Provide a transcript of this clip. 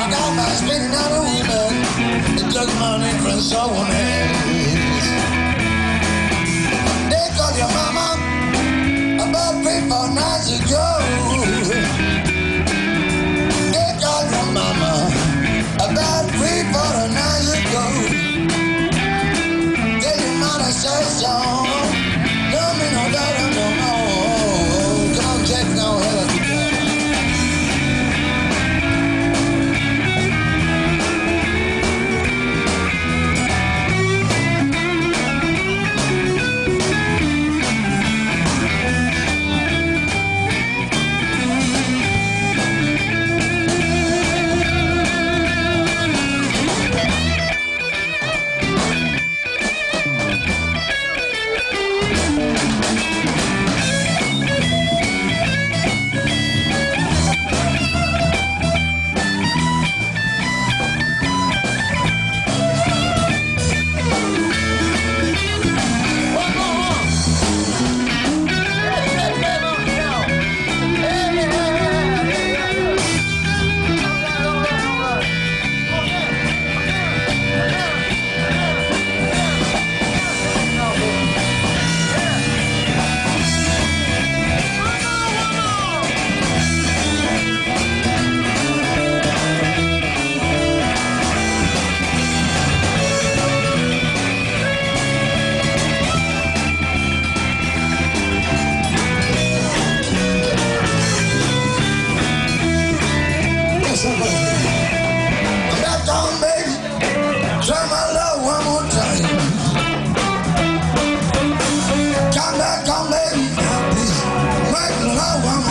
I got my spinning on a woman. It took money someone else. They called your mama about three, four nights ago. power.